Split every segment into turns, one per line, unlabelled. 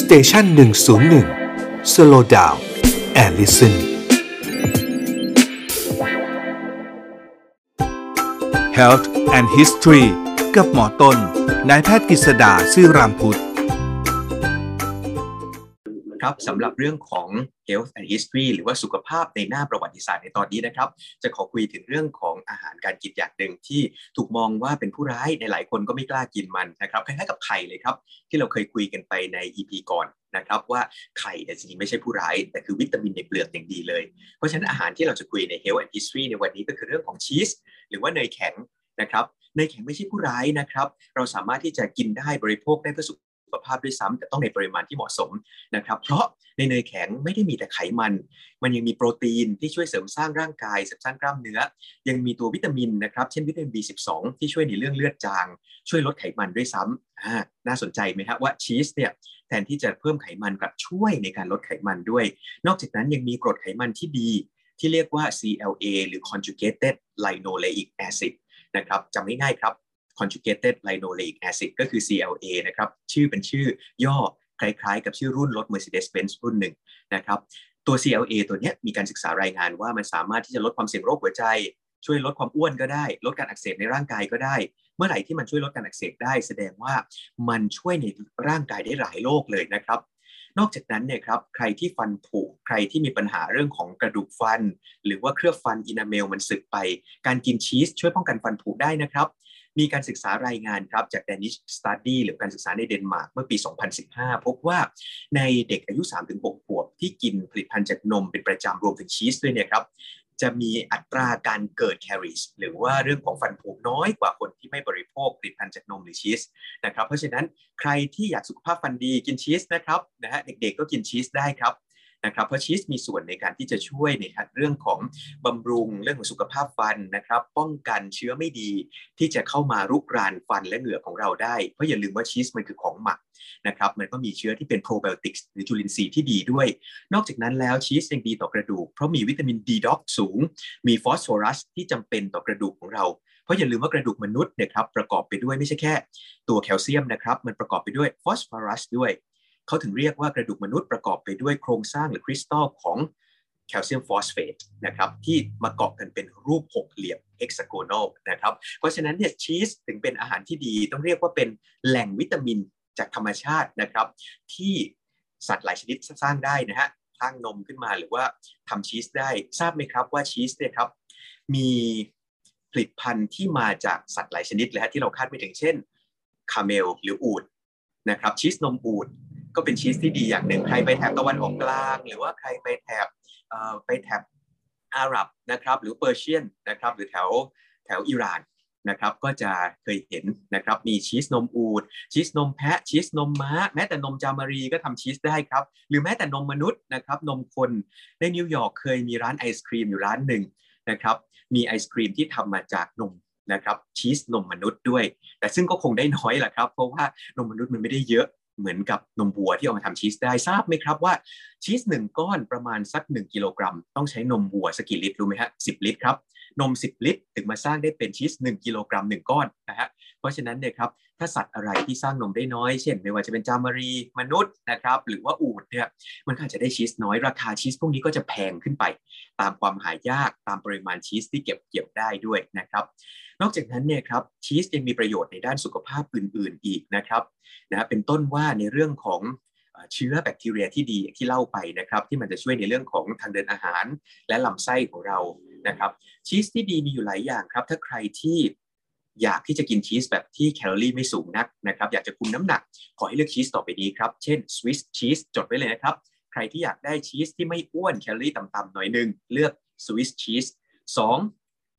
สเตชันหนึ่งศูนย์หนึ่งสโลดาวแอลลิสัน Health and History กับหมอต้นนายแพทย์กฤษดาซื่อรามพุทธ
ครับสำหรับเรื่องของ health and history หรือว่าสุขภาพในหน้าประวัติศาสตร์ในตอนนี้นะครับ จะขอคุยถึงเรื่องของอาหารการกินอย่างหนึ่งที่ถูกมองว่าเป็นผู้ร้ายในหลายคนก็ไม่กล้ากินมันนะครับคล้ายๆกับไข่เลยครับ ที่เราเคยคุยกันไปใน EP ก่อนนะครับว่าไข่แต่จริงๆไม่ใช่ผู้ร้าย แต่คือวิตามินในเปลือกอย่างดีเลย เพราะฉะนั้นอาหารที่เราจะคุยใน health and history ในวันนี้ก็คือเรื่องของชีสหรือว่าเนยแข็งนะครับเนยแข็งไม่ใช่ผู้ร้ายนะครับ เราสามารถที่จะกินได้บริโภคได้เพื่อสุข ขภาพด้วยซ้ำแต่ต้องในปริมาณที่เหมาะสมนะครับเพราะในเนยแข็งไม่ได้มีแต่ไขมัน มันยังมีโปรตีนที่ช่วยเสริมสร้างร่างกายเสริมสร้างกล้ามเนื้อ ยังมีตัววิตามินนะครับเช่นวิตามิน B12 ที่ช่วยในเรื่องเลือดจาง ช่วยลดไขมันด้วยซ้ำน่าสนใจไหมฮะว่าชีสเนี่ยแทนที่จะเพิ่มไขมันกลับช่วยในการลดไขมันด้วย นอกจากนั้นยังมีกรดไขมันที่ดี ที่เรียกว่า CLA หรือ conjugated linoleic acid นะครับจำง่ายๆครับ conjugated linoleic acid ก็คือ CLA นะครับชื่อเป็นชื่อย่อคล้ายๆ กับชื่อรุ่นรถ Mercedes-Benz รุ่นหนึ่งนะครับตัว CLA ตัวนี้มีการศึกษารายงานว่ามันสามารถที่จะลดความเสี่ยงโรคหัวใจ ช่วยลดความอ้วนก็ได้ ลดการอักเสบในร่างกายก็ได้ เมื่อไหร่ที่มันช่วยลดการอักเสบได้ แสดงว่ามันช่วยในร่างกายได้หลายโรคเลยนะครับ นอกจากนั้นเนี่ยครับใครที่ฟันผุใครที่มีปัญหาเรื่องของกระดูกฟัน หรือว่าเคลือบฟัน enamel มันสึกไป การกินชีสช่วยป้องกันฟันผุได้นะครับ มีการศึกษารายงานครับจาก Danish Study หรือการศึกษาในเดนมาร์กเมื่อปี 2015 พบว่าในเด็กอายุ 3-6 ขวบ ที่กินผลิตภัณฑ์จากนมเป็นประจำรวมถึงชีสด้วยเนี่ยครับจะมีอัตราการเกิดแคริสหรือว่าเรื่องของฟันผุน้อยกว่าคนที่ไม่บริโภคผลิตภัณฑ์จากนมหรือชีสนะครับเพราะฉะนั้นใครที่อยากสุขภาพฟันดีกินชีสนะครับนะฮะเด็กๆก็กินชีสได้ครับ นะครับเพราะชีสมีส่วนในการที่จะช่วยในเรื่องของบำรุงเรื่องของสุขภาพฟันนะครับ ป้องกันเชื้อไม่ดีที่จะเข้ามารุกรานฟันและเหงือกของเราได้ เพราะอย่าลืมว่าชีสมันคือของหมักนะครับมันก็มีเชื้อที่เป็นโปรไบโอติกส์หรือจุลินทรีย์ที่ดีด้วย นอกจากนั้นแล้วชีสยังดีต่อกระดูก เพราะมีวิตามินดีด้วยสูง มีฟอสฟอรัสที่จำเป็นต่อกระดูกของเราเพราะอย่าลืมว่ากระดูกมนุษย์เนี่ยครับประกอบไปด้วยไม่ใช่แค่ ตัวแคลเซียมนะครับ มันประกอบไปด้วยฟอสฟอรัสด้วย เขาถึงเรียกว่ากระดูกมนุษย์ประกอบไปด้วยโครงสร้างหรือคริสตัลของแคลเซียมฟอสเฟตนะครับที่มาเกาะกันเป็นรูปหกเหลี่ยม hexagonal นะครับเพราะฉะนั้นเนี่ยชีสถึงเป็นอาหารที่ดี ต้องเรียกว่าเป็นแหล่งวิตามินจากธรรมชาตินะครับที่สัตว์หลายชนิดสร้างได้นะฮะสร้างนมขึ้นมาหรือว่าทำชีสได้ทราบไหมครับว่าชีสเนี่ยครับมีผลิตภัณฑ์ที่มาจากสัตว์หลายชนิดเลยฮะที่เราคาดไม่ถึงเช่น camel หรืออูฐนะครับชีสนมอูฐ ก็เป็นชีสที่ดีอย่างหนึ่งใครไปแถบตะวันออกกลาง หรือว่าใครไปแถบไปแถบอาหรับนะครับหรือ Persian นะครับหรือแถวแถวอิหร่านนะครับก็จะเคยเห็นนะครับมีชีสนมอูดชีสนมแพะชีสนมม้า แม้แต่นมจามารีก็ทำชีสได้ครับ หรือแม้แต่นมมนุษย์นะครับนมคนในนิวยอร์กเคยมีร้านไอศครีมอยู่ร้านหนึ่งนะครับมีไอศครีมที่ทำมาจากนมนะครับชีสนมมนุษย์ด้วย แต่ซึ่งก็คงได้น้อยแหละครับ เพราะว่านมมนุษย์มันไม่ได้เยอะ เหมือนกับนมวัวที่เอามาทำชีสได้ทราบไหมครับว่าชีสหนึ่งก้อนประมาณสัก1กิโลกรัมต้องใช้นมวัวสักี่ลิตรรู้ไหมฮะสิลิตรครับ นม 10 ลิตร ถึงมาสร้างได้เป็นชีส 1 กิโลกรัม 1 ก้อนนะฮะเพราะฉะนั้นเนี่ยครับถ้าสัตว์อะไรที่สร้างนมได้น้อย เช่น ไม่ว่าจะเป็นจามารีมนุษย์นะครับหรือว่าอูดเนี่ยมันก็อาจจะได้ชีสน้อยราคาชีสพวกนี้ก็จะแพงขึ้นไป ตามความหายากตามปริมาณชีสที่เก็บเกี่ยวได้ด้วยนะครับนอกจากนั้นเนี่ยครับชีสยังมีประโยชน์ในด้านสุขภาพอื่น ๆ อีกนะครับนะเป็นต้นว่าในเรื่องของเชื้อแบคทีเรียที่ดีที่เล่าไปนะครับ ที่มันจะช่วยในเรื่องของทางเดินอาหาร และลำไส้ของเรา นะครับชีสที่ดีมีอยู่หลายอย่างครับ ถ้าใครที่อยากที่จะกินชีสแบบที่แคลอรี่ไม่สูงนักนะครับอยากจะคุมน้ำหนัก ขอให้เลือกชีสต่อไปนี้ครับ เช่นสวิสชีสจดไว้เลยนะครับ ใครที่อยากได้ชีสที่ไม่อ้วนแคลอรี่ต่ำๆหน่อยนึง เลือกสวิสชีสสอง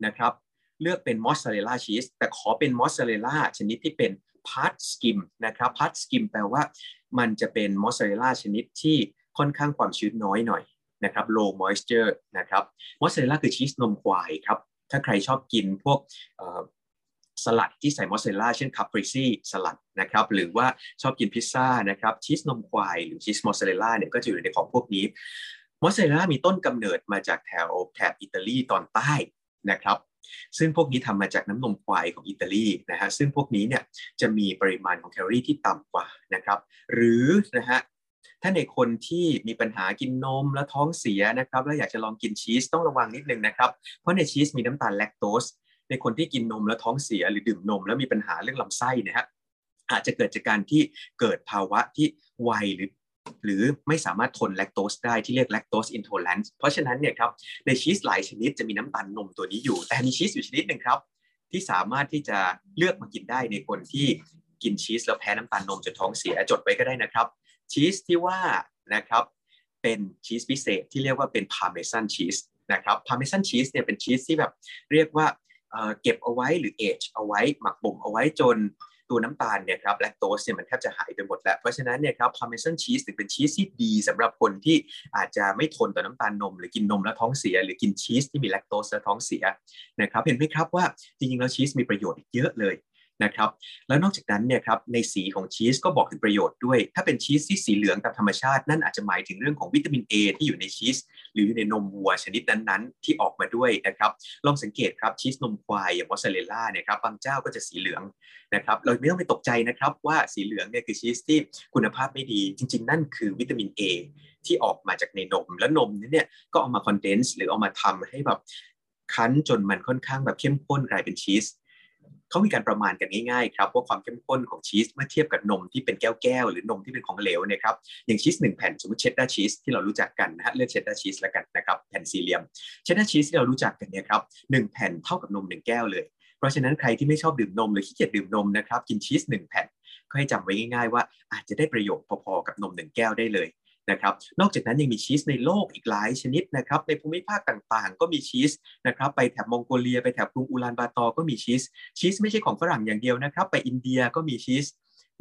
นะครับเลือกเป็น mozzarella cheese แต่ขอเป็นมอสซาเรลล่าชนิดที่เป็น part-skim นะครับ part-skim แปลว่ามันจะเป็นมอสซาเรลล่าชนิดที่ค่อนข้างความชื้นน้อยหน่อย นะครับ low moisture นะครับมอสซาเรลล่าคือชีสนมควายครับ ถ้าใครชอบกินพวกสลัดที่ใส่มอสซาเรลล่าเช่น Caprese salad นะครับหรือว่าชอบกินพิซซ่านะครับชีสนมควายหรือชีสมอสซาเรลล่าเนี่ยก็จะอยู่ในของพวกนี้มอสซาเรลล่ามีต้นกำเนิดมาจากแถวแถบอิตาลีตอนใต้นะครับซึ่งพวกนี้ทำมาจากน้ำนมควายของอิตาลีนะฮะซึ่งพวกนี้เนี่ยจะมีปริมาณของแคลอรี่ที่ต่ำกว่านะครับหรือนะฮะ ถ้าในคนที่มีปัญหากินนมแล้วท้องเสียนะครับแล้วอยากจะลองกินชีสต้องระวังนิดนึงนะครับเพราะในชีสมีน้ำตาลแลคโตสในคนที่กินนมแล้วท้องเสียหรือดื่มนม แล้วมีปัญหาเรื่องลำไส้นะฮะอาจจะเกิดจากการที่เกิดภาวะที่ไวหรือหรือไม่สามารถทนแลคโตสได้ที่เรียก lactose intolerance เพราะฉะนั้นเนี่ยครับในชีสหลายชนิดจะมีน้ำตาลนมตัวนี้อยู่ แต่มีชีสอยู่ชนิดหนึ่งครับ ที่สามารถที่จะเลือกมากินได้ในคนที่กินชีสแล้วแพ้น้ำตาลนมจนท้องเสียจดไว้ก็ได้นะครับ ชีสที่ว่านะครับเป็นชีสพิเศษที่เรียกว่าเป็น Parmesan cheese นะครับ Parmesan cheese เนี่ยเป็นชีสที่แบบเรียกว่าเก็บเอาไว้หรือ age เอาไว้หมักบ่มเอาไว้จนตัวน้ำตาลเนี่ยครับแลคโตสเนี่ยมันแทบจะหายไปหมดแล้ว เพราะฉะนั้นเนี่ยครับ Parmesan cheese ถือเป็นชีสที่ดีสำหรับคนที่อาจจะไม่ทนต่อน้ำตาลนม หรือกินนมแล้วท้องเสีย หรือกินชีสที่มีแลคโตสแล้วท้องเสียนะครับเห็นไหมครับว่าจริงๆแล้วชีสมีประโยชน์เยอะเลย นะครับแล้วนอกจากนั้นเนี่ยครับในสีของชีสก็บอกถึงประโยชน์ด้วย ถ้าเป็นชีสที่สีเหลืองตามธรรมชาตินั่นอาจจะหมายถึงเรื่องของวิตามิน A ที่อยู่ในชีสหรืออยู่ในนมวัวชนิดนั้นๆ ที่ออกมาด้วยนะครับลองสังเกตครับชีสนมควายอย่างมอสซาเรลล่าเนี่ยครับบางเจ้าก็จะสีเหลืองนะครับเราไม่ต้องไปตกใจนะครับว่าสีเหลืองเนี่ยคือชีสที่คุณภาพไม่ดีจริง ๆ นั่นคือวิตามิน A ที่ออกมาจากในนม แล้วนมนี้เนี่ยก็เอามา condense หรือเอามาทำให้แบบคั้นจนมันค่อนข้างแบบเข้มข้นกลายเป็นชีส เขามีการประมาณกันง่ายๆครับว่าความเข้มข้นของชีสเมื่อเทียบกับนมที่เป็นแก้วๆหรือนมที่เป็นของเหลวเนี่ยครับอย่างชีสหนึ่งแผ่นสมมติเชดดาร์ชีสที่เรารู้จักกันนะฮะเลือกเชดดาร์ชีสแล้วกันนะครับแผ่นสี่เหลี่ยมเชดดาร์ชีสที่เรารู้จักกันเนี่ยครับหนึ่งแผ่นเท่ากับนมหนึ่งแก้วเลย เพราะฉะนั้นใครที่ไม่ชอบดื่มนมหรือขี้เกียจดื่มนมนะครับกินชีสหนึ่งแผ่นก็ให้จำไว้ง่ายๆว่าอาจจะได้ประโยชน์พอๆกับนมหนึ่งแก้วได้เลย นะครับนอกจากนั้นยังมีชีสในโลกอีกหลายชนิดนะครับในภูมิภาคต่างๆ ก็มีชีสนะครับไปแถบมองโกเลีย ไปแถบกรุงอูลานบาตอก็มีชีสชีสไม่ใช่ของฝรั่งอย่างเดียวนะครับ ไปอินเดียก็มีชีส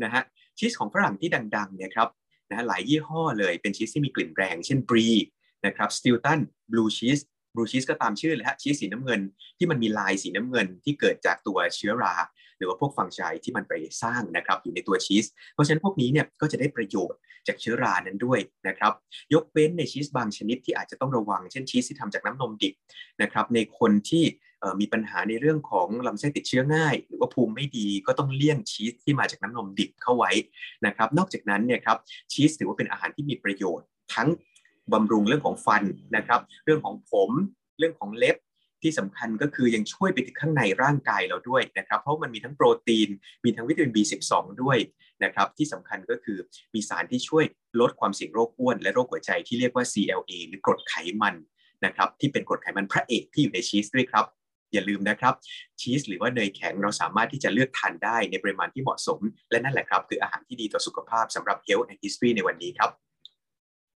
นะฮะชีสของฝรั่งที่ดังๆเนี่ยครับนะหลายยี่ห้อเลยเป็นชีสที่มีกลิ่นแรง เช่นบรีนะครับสติลตันบลูชีสบลูชีสก็ตามชื่อเลยฮะชีสสีน้ำเงินที่มันมีลายสีน้ำเงินที่เกิดจากตัวเชื้อรา หรือว่าพวก fungi ที่มันไปสร้างนะครับอยู่ในตัวชีส เพราะฉะนั้นพวกนี้เนี่ยก็จะได้ประโยชน์จากเชื้อรานั้นด้วยนะครับ ยกเว้นในชีสบางชนิดที่อาจจะต้องระวัง เช่นชีสที่ทำจากน้ำนมดิบนะครับในคนที่มีปัญหาในเรื่องของลำไส้ติดเชื้อง่าย หรือว่าภูมิไม่ดีก็ต้องเลี่ยงชีสที่มาจากน้ำนมดิบเข้าไว้นะครับนอกจากนั้นเนี่ยครับชีสถือว่าเป็นอาหารที่มีประโยชน์ ทั้งบำรุงเรื่องของฟันนะครับเรื่องของผมเรื่องของเล็บ ที่สำคัญก็คือยังช่วยไปถึงข้างในร่างกายเราด้วยนะครับ เพราะมันมีทั้งโปรตีน มีทั้งวิตามิน B12 ด้วยนะครับที่สำคัญก็คือมีสารที่ช่วยลดความเสี่ยงโรคอ้วน และโรคหัวใจที่เรียกว่า CLA หรือกรดไขมันนะครับที่เป็นกรดไขมันพระเอกที่อยู่ในชีสด้วยครับอย่าลืมนะครับชีสหรือว่าเนยแข็งเราสามารถที่จะเลือกทานได้ในปริมาณที่เหมาะสม และนั่นแหละครับ คืออาหารที่ดีต่อสุขภาพสำหรับ Health and History ในวันนี้ครับ